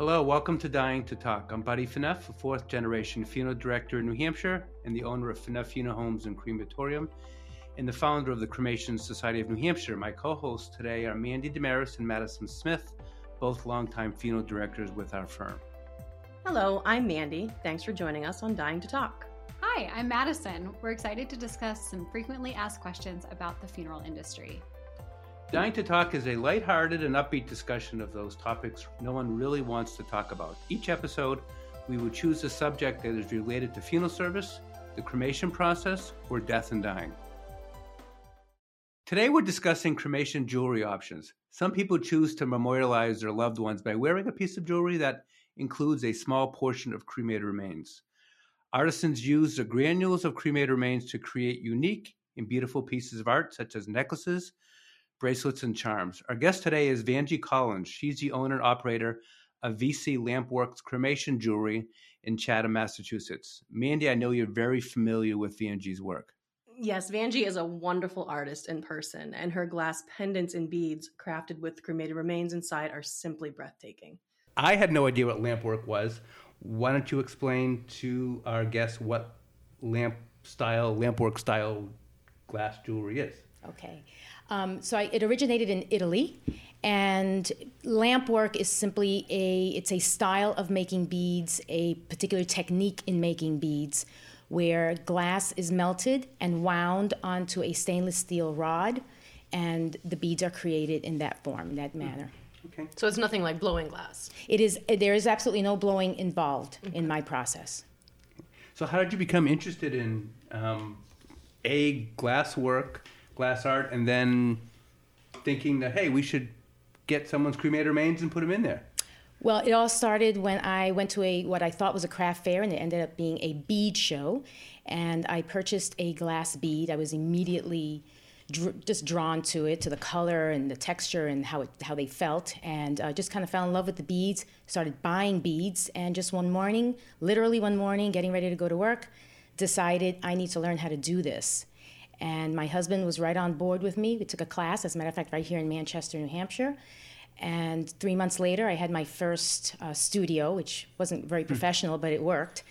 Hello, welcome to Dying to Talk. I'm Buddy Phaneuf, a fourth generation funeral director in New Hampshire and the owner of Phaneuf Funeral Homes and Crematorium and the founder of the Cremation Society of New Hampshire. My co hosts today are Mandy Damaris and Madison Smith, both longtime funeral directors with our firm. Hello, I'm Mandy. Thanks for joining us on Dying to Talk. Hi, I'm Madison. We're excited to discuss some frequently asked questions about the funeral industry. Dying to Talk is a lighthearted and upbeat discussion of those topics no one really wants to talk about. Each episode, we will choose a subject that is related to funeral service, the cremation process, or death and dying. Today, we're discussing cremation jewelry options. Some people choose to memorialize their loved ones by wearing a piece of jewelry that includes a small portion of cremated remains. Artisans use the granules of cremated remains to create unique and beautiful pieces of art, such as necklaces, bracelets, and charms. Our guest today is Vangie Collins. She's the owner and operator of VC Lampworks Cremation Jewelry in Chatham, Massachusetts. Mandy, I know you're very familiar with Vangie's work. Yes, Vangie is a wonderful artist in person, and her glass pendants and beads crafted with cremated remains inside are simply breathtaking. I had no idea what lamp work was. Why don't you explain to our guests what lamp style, lamp work style glass jewelry is? Okay. Um, so I, it originated in Italy, and lamp work is simply a it's a style of making beads, a particular technique in making beads, where glass is melted and wound onto a stainless steel rod, and the beads are created in that form, in that manner. Okay. So it's nothing like blowing glass. It is. There is absolutely no blowing involved okay. in my process. So how did you become interested in um, a glass work? Glass art, and then thinking that hey, we should get someone's cremated remains and put them in there? Well, it all started when I went to a what I thought was a craft fair, and it ended up being a bead show. And I purchased a glass bead. I was immediately dr- just drawn to it, to the color and the texture and how it, how they felt, and uh, just kind of fell in love with the beads. Started buying beads, and just one morning, literally one morning, getting ready to go to work, decided I need to learn how to do this. And my husband was right on board with me. We took a class, as a matter of fact, right here in Manchester, New Hampshire. And three months later, I had my first uh, studio, which wasn't very hmm. professional, but it worked.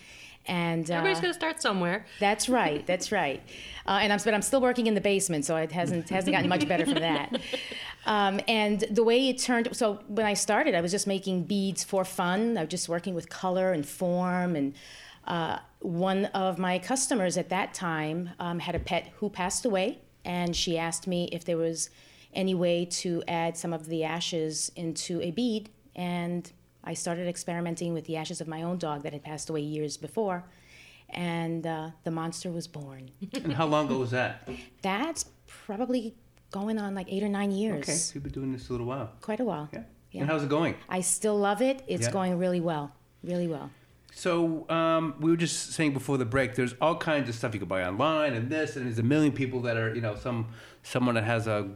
And uh, everybody's going to start somewhere. That's right. That's right. Uh, and I'm, but I'm still working in the basement, so it hasn't hasn't gotten much better from that. Um, and the way it turned, so when I started, I was just making beads for fun. I was just working with color and form and uh, one of my customers at that time um, had a pet who passed away, and she asked me if there was any way to add some of the ashes into a bead. And I started experimenting with the ashes of my own dog that had passed away years before, and uh, the monster was born. and how long ago was that? That's probably going on like eight or nine years. Okay, so you've been doing this a little while. Quite a while. Yeah. yeah. And how's it going? I still love it. It's yeah. going really well. Really well. So um, we were just saying before the break, there's all kinds of stuff you can buy online, and this, and there's a million people that are, you know, some someone that has a,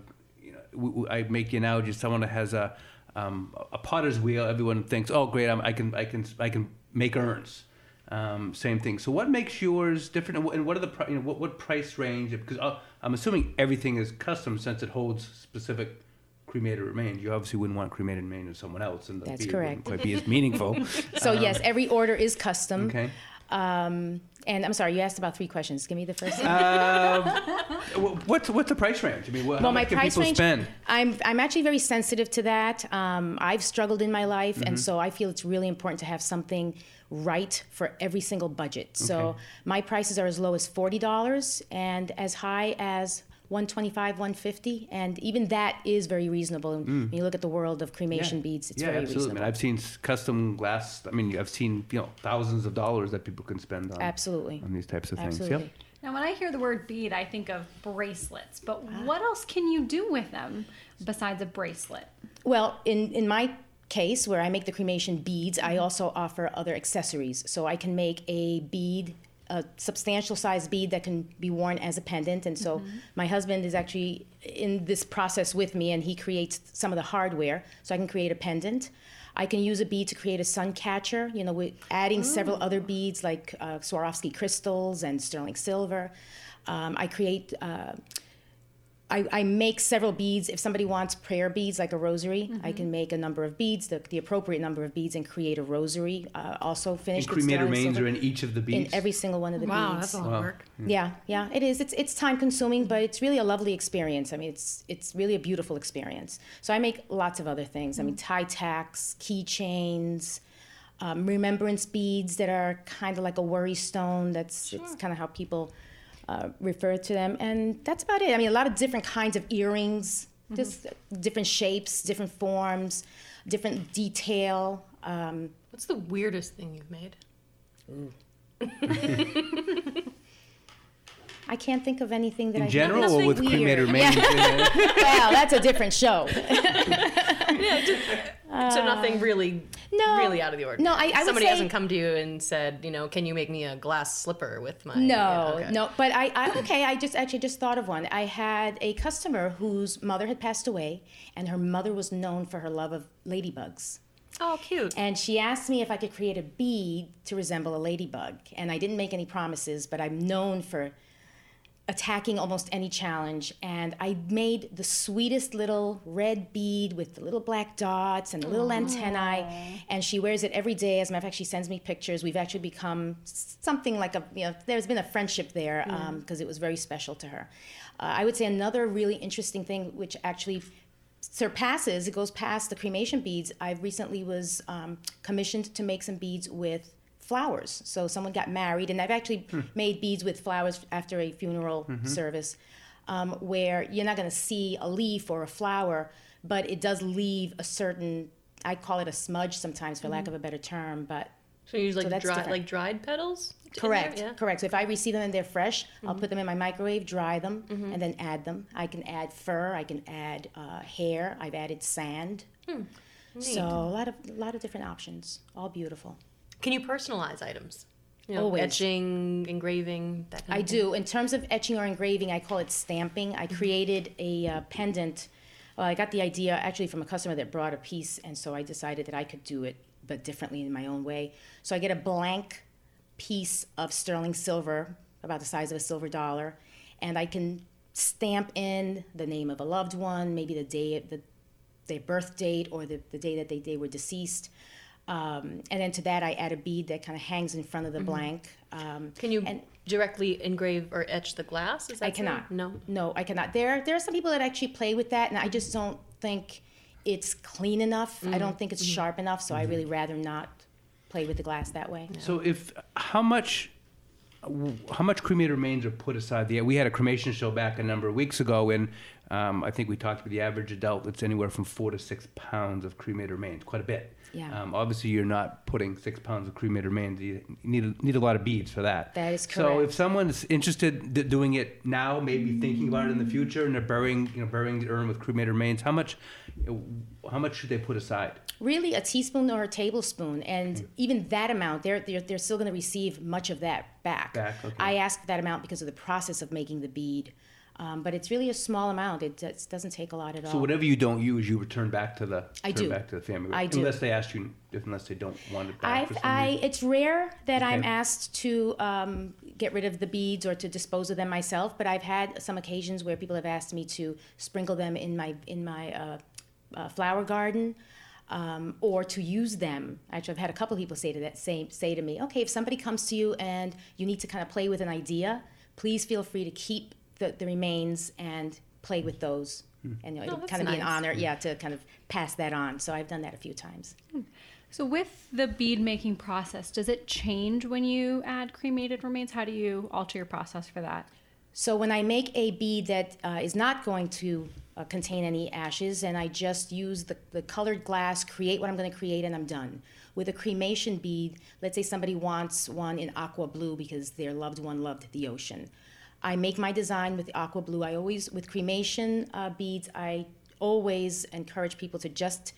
you know, I make the analogy, someone that has a um, a potter's wheel. Everyone thinks, oh, great, I'm, i can I can I can make urns. Um, same thing. So what makes yours different, and what are the you know what, what price range? Because uh, I'm assuming everything is custom since it holds specific cremated remains, you obviously wouldn't want cremated remains of someone else, and the That's correct. wouldn't quite be as meaningful. so um, yes, every order is custom. Okay. Um, and I'm sorry, you asked about three questions. Give me the first. Um, what's what's the price range? I mean, what, well, my price range. Spend? I'm I'm actually very sensitive to that. Um, I've struggled in my life, mm-hmm. and so I feel it's really important to have something right for every single budget. So okay. my prices are as low as forty dollars and as high as 125 150 and even that is very reasonable mm. when you look at the world of cremation yeah. beads it's yeah, very absolutely. reasonable i've seen custom glass i mean i've seen you know thousands of dollars that people can spend on absolutely on these types of absolutely. things yep. now when i hear the word bead i think of bracelets but ah. what else can you do with them besides a bracelet well in in my case where i make the cremation beads i mm-hmm. also offer other accessories so i can make a bead a substantial size bead that can be worn as a pendant. And so mm-hmm. my husband is actually in this process with me, and he creates some of the hardware. So I can create a pendant. I can use a bead to create a sun catcher, you know, with adding several other beads like uh, Swarovski crystals and sterling silver. Um, I create uh, I, I make several beads. If somebody wants prayer beads, like a rosary, I Mm-hmm. can make a number of beads, the, the appropriate number of beads, and create a rosary. Uh, also finished with cremated remains are in each of the beads. in every single one of the Wow, beads. that's a lot of work. Yeah, yeah, it is. It's it's time consuming, but it's really a lovely experience. I mean, it's it's really a beautiful experience. So I make lots of other things. I mean, tie tacks, keychains, um, remembrance beads that are kind of like a worry stone. That's it's kind of how people uh, refer to them, and that's about it. I mean, a lot of different kinds of earrings, just different shapes, different forms, different detail. Um, What's the weirdest thing you've made? I can't think of anything that in I general, or nothing with weird. cremated remains? Wow, that's a different show. so nothing uh, really, no. really out of the ordinary. No, I- I would somebody say- hasn't come to you and said, you know, can you make me a glass slipper with my? No, yeah, okay. no, but I, I okay. I just actually just thought of one. I had a customer whose mother had passed away, and her mother was known for her love of ladybugs. Oh, cute. And she asked me if I could create a bead to resemble a ladybug. And I didn't make any promises, but I'm known for attacking almost any challenge. And I made the sweetest little red bead with the little black dots and the little antennae. And she wears it every day. As a matter of fact, she sends me pictures. We've actually become something like a, you know, there's been a friendship there because it was very special to her. Uh, I would say another really interesting thing, which actually surpasses it goes past the cremation beads i recently was um, commissioned to make some beads with flowers so someone got married and i've actually hmm. made beads with flowers after a funeral mm-hmm. service um, where you're not going to see a leaf or a flower but it does leave a certain i call it a smudge sometimes for lack mm-hmm. of a better term but So you use like that's dry, different. like dried petals. Correct. Yeah. Correct. So if I receive them and they're fresh, I'll put mm-hmm. them in my microwave, dry them, and then add them. I can add fur. I can add uh, hair. I've added sand. Hmm. So a lot of a lot of different options. All beautiful. Can you personalize items? You know, Always. etching, engraving, that kind I of thing. do. In terms of etching or engraving, I call it stamping. I created a uh, pendant. Well, I got the idea actually from a customer that brought a piece, and so I decided that I could do it, but differently in my own way. So I get a blank piece of sterling silver, about the size of a silver dollar, and I can stamp in the name of a loved one, maybe the day, the their birth date, or the, the day that they, they were deceased. Um, and then to that, I add a bead that kind of hangs in front of the blank. Um, Can you and- directly engrave or etch the glass? Is that I so? cannot. No. No, I cannot. There, there are some people that actually play with that, and I just don't think it's clean enough. I don't think it's sharp enough, so I really rather not play with the glass that way. So if how much how much cremated remains are put aside? The we had a cremation show back a number of weeks ago, and um, I think we talked about the average adult. It's anywhere from four to six pounds of cremated remains, quite a bit. Yeah. Um, obviously, you're not putting six pounds of cremated remains. You need a, need a lot of beads for that. That is correct. So if someone's interested in doing it now, maybe thinking about it in the future, and they're burying you know burying the urn with cremated remains, how much how much should they put aside? Really, a teaspoon or a tablespoon, and even that amount, they're, they're, they're still going to receive much of that back. Back, okay. I ask that amount because of the process of making the bead, um, but it's really a small amount. It, it doesn't take a lot at all. So whatever you don't use, you return back to the I return do. back to the family. I do. Unless they ask you, unless they don't want it back I, for some I, reason. it's rare that I'm asked to um, get rid of the beads or to dispose of them myself, but I've had some occasions where people have asked me to sprinkle them in my in my uh, uh, flower garden. Um, or to use them. Actually, I've had a couple of people say to that same say to me, okay, if somebody comes to you and you need to kind of play with an idea, please feel free to keep the, the remains and play with those. Hmm. And you know, it'll kind of be an nice. honor, yeah, to kind of pass that on. So I've done that a few times. So with the bead making process, does it change when you add cremated remains? How do you alter your process for that? So when I make a bead that uh, is not going to uh, contain any ashes, and I just use the, the colored glass, create what I'm going to create, and I'm done. With a cremation bead, let's say somebody wants one in aqua blue because their loved one loved the ocean. I make my design with the aqua blue. I always, with cremation uh, beads, I always encourage people to just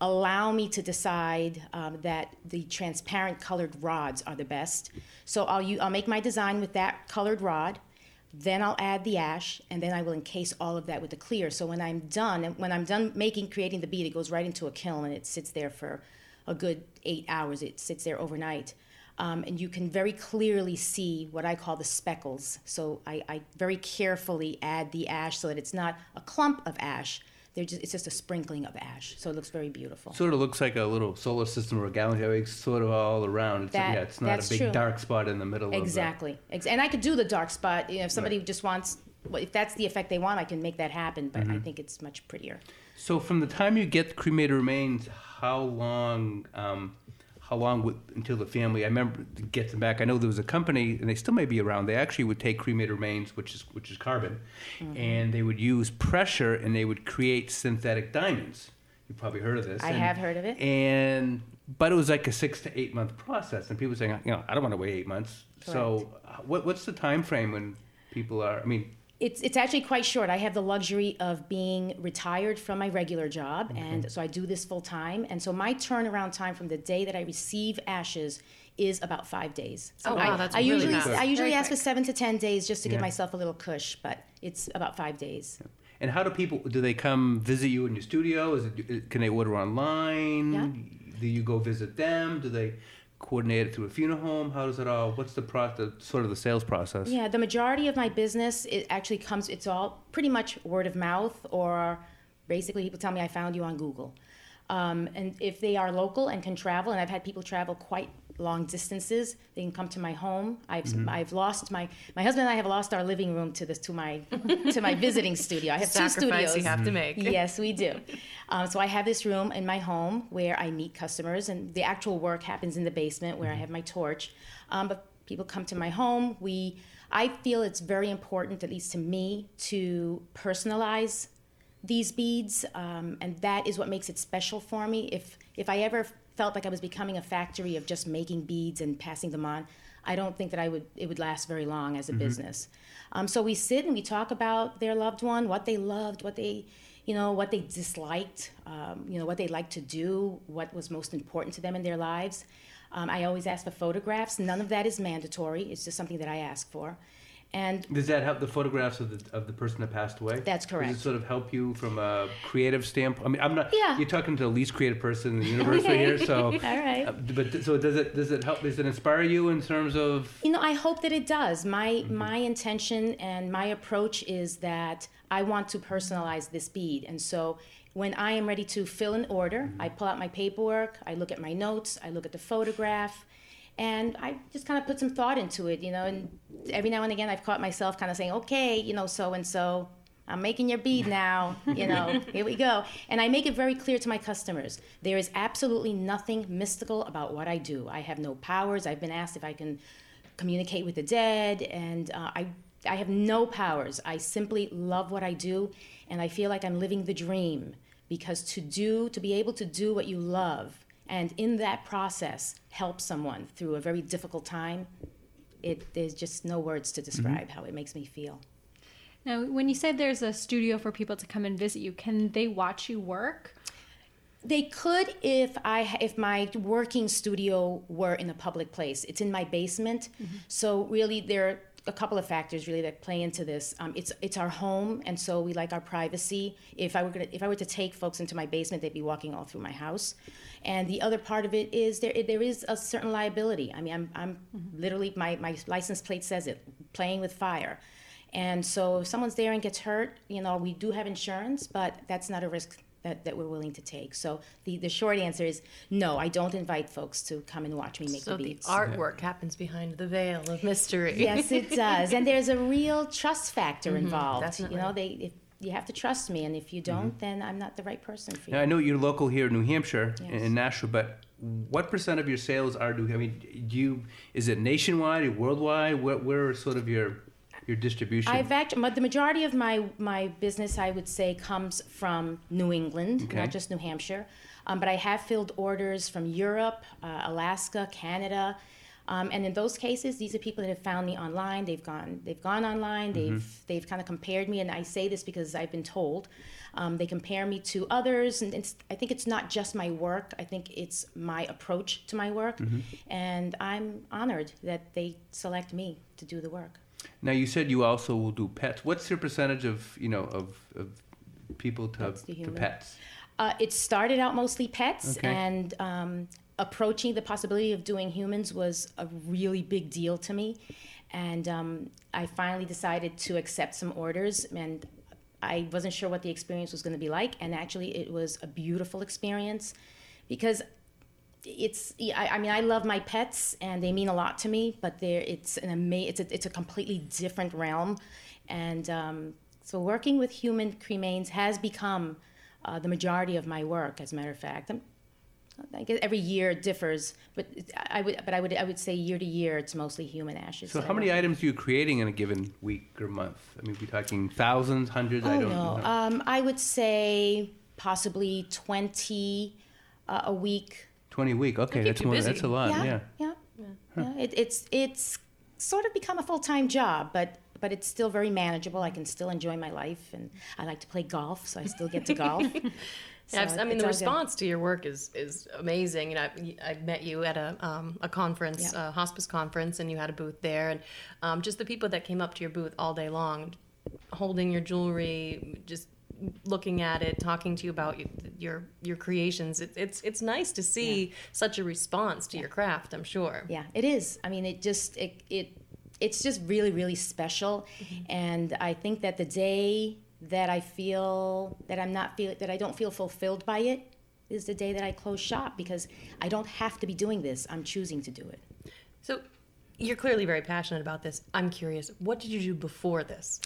allow me to decide um, that the transparent colored rods are the best. So I'll, u- I'll make my design with that colored rod. Then I'll add the ash, and then I will encase all of that with the clear. So when I'm done, when I'm done making, creating the bead, it goes right into a kiln and it sits there for a good eight hours. It sits there overnight. Um, and you can very clearly see what I call the speckles. So I, I very carefully add the ash so that it's not a clump of ash. They're just, it's just a sprinkling of ash. So it looks very beautiful. Sort of looks like a little solar system or a galaxy. It's sort of all around. It's, That- yeah, it's not a big true. dark spot in the middle of Exactly. Ex- And I could do the dark spot. You know, if somebody Right. just wants, if that's the effect they want, I can make that happen. But Mm-hmm. I think it's much prettier. So from the time you get the cremated remains, how long? Um, how long would, until the family? I remember to get them back. I know there was a company, and they still may be around. They actually would take cremated remains, which is which is carbon, Mm-hmm. and they would use pressure, and they would create synthetic diamonds. You've probably heard of this. I And- have heard of it. And but it was like a six to eight month process, and people saying, you know, I don't want to wait eight months. So, uh, what, what's the time frame when people are? I mean, It's, it's actually quite short. I have the luxury of being retired from my regular job, mm-hmm. and so I do this full time. And so my turnaround time from the day that I receive ashes is about five days. So Oh, wow, I, that's I really usually fast. I usually Very ask for seven to ten days just to give myself a little cush, but it's about five days. and how do people? Do they come visit you in your studio? Is it? Can they order online? Do you go visit them? Do they coordinate it through a funeral home? How does it all? What's the? Sort of the sales process. Yeah, the majority of my business it actually comes. It's all pretty much word of mouth, or basically people tell me I found you on Google. Um, and if they are local and can travel, and I've had people travel quite long distances, they can come to my home. I've I've lost my my husband and I have lost our living room to this to my to my visiting studio. I have two studios. you have to make. Yes, we do. Um, so I have this room in my home where I meet customers, and the actual work happens in the basement where I have my torch. Um, but people come to my home. We, I feel it's very important, at least to me, to personalize these beads, um, and that is what makes it special for me. If if I ever felt like I was becoming a factory of just making beads and passing them on, I don't think that I would it would last very long as a business. Um, so we sit and we talk about their loved one, what they loved, what they you know what they disliked, um, you know what they liked to do, what was most important to them in their lives. Um, I always ask for photographs. None of that is mandatory. It's just something that I ask for. And Does that help the photographs of the of the person that passed away? That's correct. Does it sort of help you from a creative standpoint? I mean, I'm not. Yeah. You're talking to the least creative person in the universe right here. So. All right. Uh, but so does it? Does it help? Does it inspire you in terms of? You know, I hope that it does. My my intention and my approach is that I want to personalize this bead, and so when I am ready to fill an order, I pull out my paperwork, I look at my notes, I look at the photograph, and I just kind of put some thought into it. You know, and every now and again, I've caught myself kind of saying, "Okay, you know, so and so." I'm making your bead now, you know, here we go. And I make it very clear to my customers there is absolutely nothing mystical about what I do. I have no powers. I've been asked if I can communicate with the dead, and uh, I, I have no powers. I simply love what I do, and I feel like I'm living the dream because to do, to be able to do what you love, and in that process, help someone through a very difficult time, it, there's just no words to mm-hmm. describe how it makes me feel. Now, when you said there's a studio for people to come and visit you, can they watch you work? They could if I if my working studio were in a public place. It's in my basement, mm-hmm. so really there are a couple of factors really that play into this. Um, it's it's our home, and so we like our privacy. If I were gonna, if I were to take folks into my basement, they'd be walking all through my house. And the other part of it is there there is a certain liability. I mean, I'm I'm literally my my license plate says it, playing with fire. And so if someone's there and gets hurt, you know, we do have insurance, but that's not a risk that, that we're willing to take. So the, the short answer is no, I don't invite folks to come and watch me make So the the beads. artwork happens behind the veil of mystery. yes, it does. And there's a real trust factor mm-hmm, involved. definitely. You know, they if you have to trust me, and if you don't, mm-hmm. then I'm not the right person for you. Now, I know you're local here in New Hampshire, Yes. in Nashua, but what percent of your sales are? Do I mean, do you? Is it nationwide or worldwide? Where, where are sort of your your distribution? I've actually, the majority of my my business, I would say, comes from New England, Okay. not just New Hampshire. Um, but I have filled orders from Europe, uh, Alaska, Canada, um, and in those cases, these are people that have found me online. They've gone, they've gone online. They've they've kind of compared me, and I say this because I've been told. Um, they compare me to others, and it's, I think it's not just my work. I think it's my approach to my work, and I'm honored that they select me to do the work. Now, you said you also will do pets. What's your percentage of you know of, of people to, Pets to to pets? Uh, it started out mostly pets, Okay. and um, approaching the possibility of doing humans was a really big deal to me. And um, I finally decided to accept some orders. And I wasn't sure what the experience was going to be like. And actually, it was a beautiful experience because it's I, I mean I love my pets and they mean a lot to me, but there it's an ama- it's a, it's a completely different realm, and um, so working with human cremains has become uh, the majority of my work. As a matter of fact, I'm, I guess every year it differs, but I would but I would I would say year to year it's mostly human ashes. So how many items are you creating in a given week or month? I mean, we're talking thousands, hundreds. I Oh don't no, know. um, I would say possibly twenty uh, a week. Twenty a week. Okay, keep that's more. busy. That's a lot. Yeah. yeah, yeah. It, it's it's sort of become a full time job, but but it's still very manageable. I can still enjoy my life, and I like to play golf, so I still get to golf. So Yeah, I've- mean, the all good. response to your work is is amazing. You know, I, I met you at a um, a conference, Yeah. a hospice conference, and you had a booth there, and um, just the people that came up to your booth all day long, holding your jewelry, just looking at it, talking to you about your your, creations. It, it's it's nice to see such a response to your craft. I'm sure. Yeah, it is. I mean, it just it it it's just really really special, mm-hmm. and I think that the day that I feel that I'm not feel that I don't feel fulfilled by it is the day that I close shop because I don't have to be doing this. I'm choosing to do it. So. You're clearly very passionate about this. I'm curious, what did you do before this?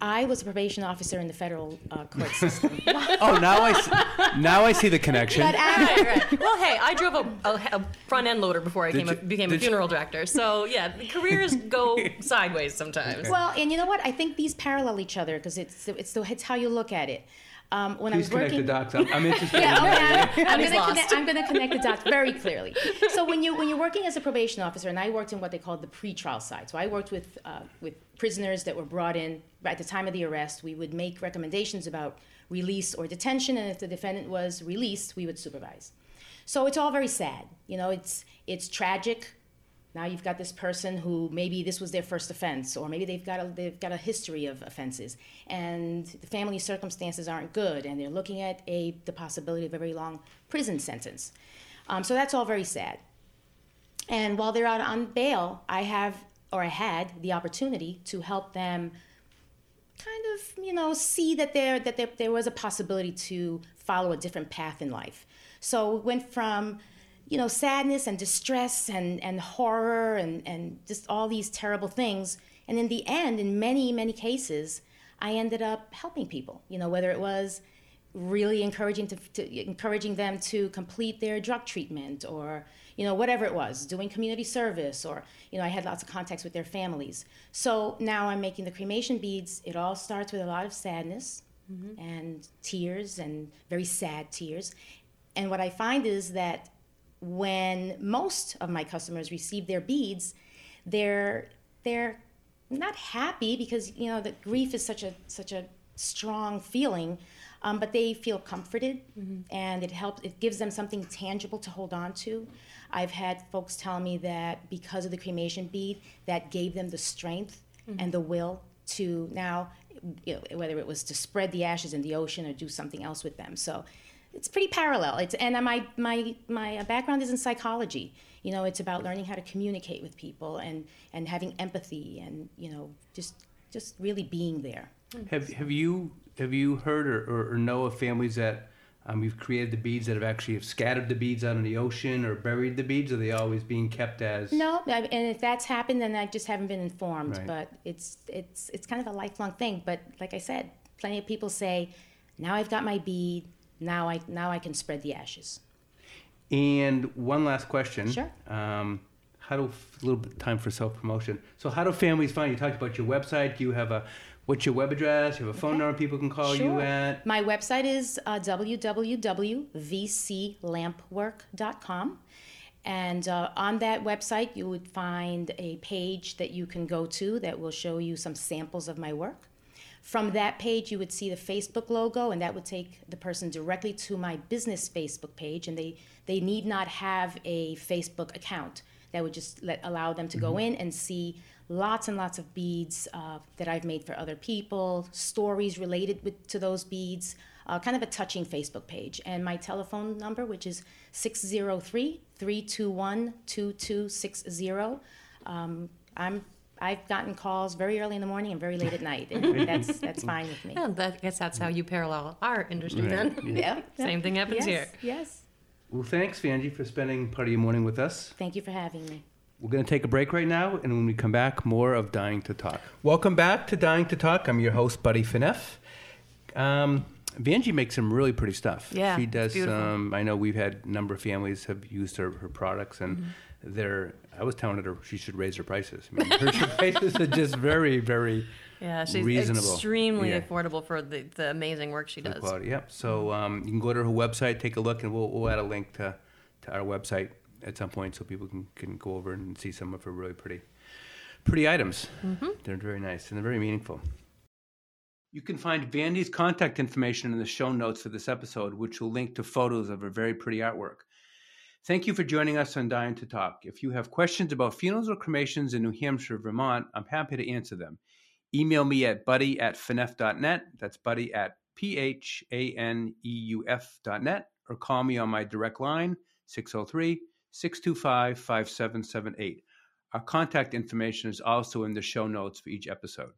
I was a probation officer in the federal uh, court system. Oh, now I see, now I see the connection. but after, right, right. Well, hey, I drove a, a, a front end loader before I Did came a, you- became a did you- funeral director. So yeah, the careers go sideways sometimes. well, and you know what? I think these parallel each other because it's it's the, it's how you look at it. Um, when I was connect working, the dots. I'm, I'm interested. Yeah, in okay. I'm, I'm gonna connect, I'm going to connect the dots very clearly. So when you when you're working as a probation officer, and I worked in what they called the pretrial side. So I worked with uh, with prisoners that were brought in at the time of the arrest. We would make recommendations about release or detention, and if the defendant was released, we would supervise. So it's all very sad. You know, it's it's tragic. Now you've got this person who maybe this was their first offense, or maybe they've got a, they've got a history of offenses, and the family circumstances aren't good, and they're looking at a the possibility of a very long prison sentence. Um, so that's all very sad. And while they're out on bail, I have or I had the opportunity to help them kind of you know see that there that there, there was a possibility to follow a different path in life so it went from you know sadness and distress and and horror and and just all these terrible things. And in the end in many many cases i ended up helping people you know whether it was really encouraging to, to encouraging them to complete their drug treatment or you know whatever it was doing community service or you know i had lots of contacts with their families. So now i'm making the cremation beads. It all starts with a lot of sadness mm-hmm. and tears and very sad tears. And what i find is that when most of my customers receive their beads they're they're not happy because you know the grief is such a such a strong feeling um, but they feel comforted and it helps it gives them something tangible to hold on to. I've had folks tell me that because of the cremation bead that gave them the strength and the will to now you know, whether it was to spread the ashes in the ocean or do something else with them. So it's pretty parallel it's and my my my background is in psychology you know it's about learning how to communicate with people and and having empathy and you know just just really being there Have Have you Have you heard or, or, or know of families that um, you've created the beads that have actually have scattered the beads out in the ocean or buried the beads? Are they always being kept as? No, I- and if that's happened, then I just haven't been informed. Right. But it's it's it's kind of a lifelong thing. But like I said, plenty of people say, "Now I've got my bead. Now I now I can spread the ashes." And one last question. Sure. Um, how do a little bit time for self promotion? So how do families find you? Talked about your website. Do you have a what's your web address? You have a phone Okay. number people can call you Sure. at? My website is uh, www.vclampwork.com. And uh, on that website, you would find a page that you can go to that will show you some samples of my work. From that page, you would see the Facebook logo, and that would take the person directly to my business Facebook page. And they, they need not have a Facebook account. That would just let, allow them to go in and see lots and lots of beads uh, that I've made for other people, stories related with, to those beads, uh, kind of a touching Facebook page. And my telephone number, which is 603 321 2260. Um, I'm I've gotten calls very early in the morning and very late at night, and that's that's fine with me. Yeah, that, I guess that's how you parallel our industry Right. then. Yeah. Same thing happens yes, here. Yes. Well, thanks, Vangie, for spending part of your morning with us. Thank you for having me. We're going to take a break right now, and when we come back, more of Dying to Talk. Welcome back to Dying to Talk. I'm your host, Buddy Phaneuf. Um, Vangie makes some really pretty stuff. Yeah, she does. beautiful. Um, I know we've had a number of families have used her, her products, and Mm-hmm. they're. I was telling her she should raise her prices. I mean, her, prices are just very, very Yeah, she's reasonable. extremely Yeah. affordable for the, the amazing work she Good does. quality. Yep. So um, you can go to her website, take a look, and we'll, we'll add a link to, to our website at some point so people can, can go over and see some of her really pretty pretty items. They're very nice and they're very meaningful. You can find Vangie's contact information in the show notes for this episode, which will link to photos of her very pretty artwork. Thank you for joining us on Dying to Talk. If you have questions about funerals or cremations in New Hampshire, Vermont, I'm happy to answer them. Email me at buddy at phaneuf.net. That's buddy at P H A N E U F dot net. Or call me on my direct line, 603 625 5778. Our contact information is also in the show notes for each episode.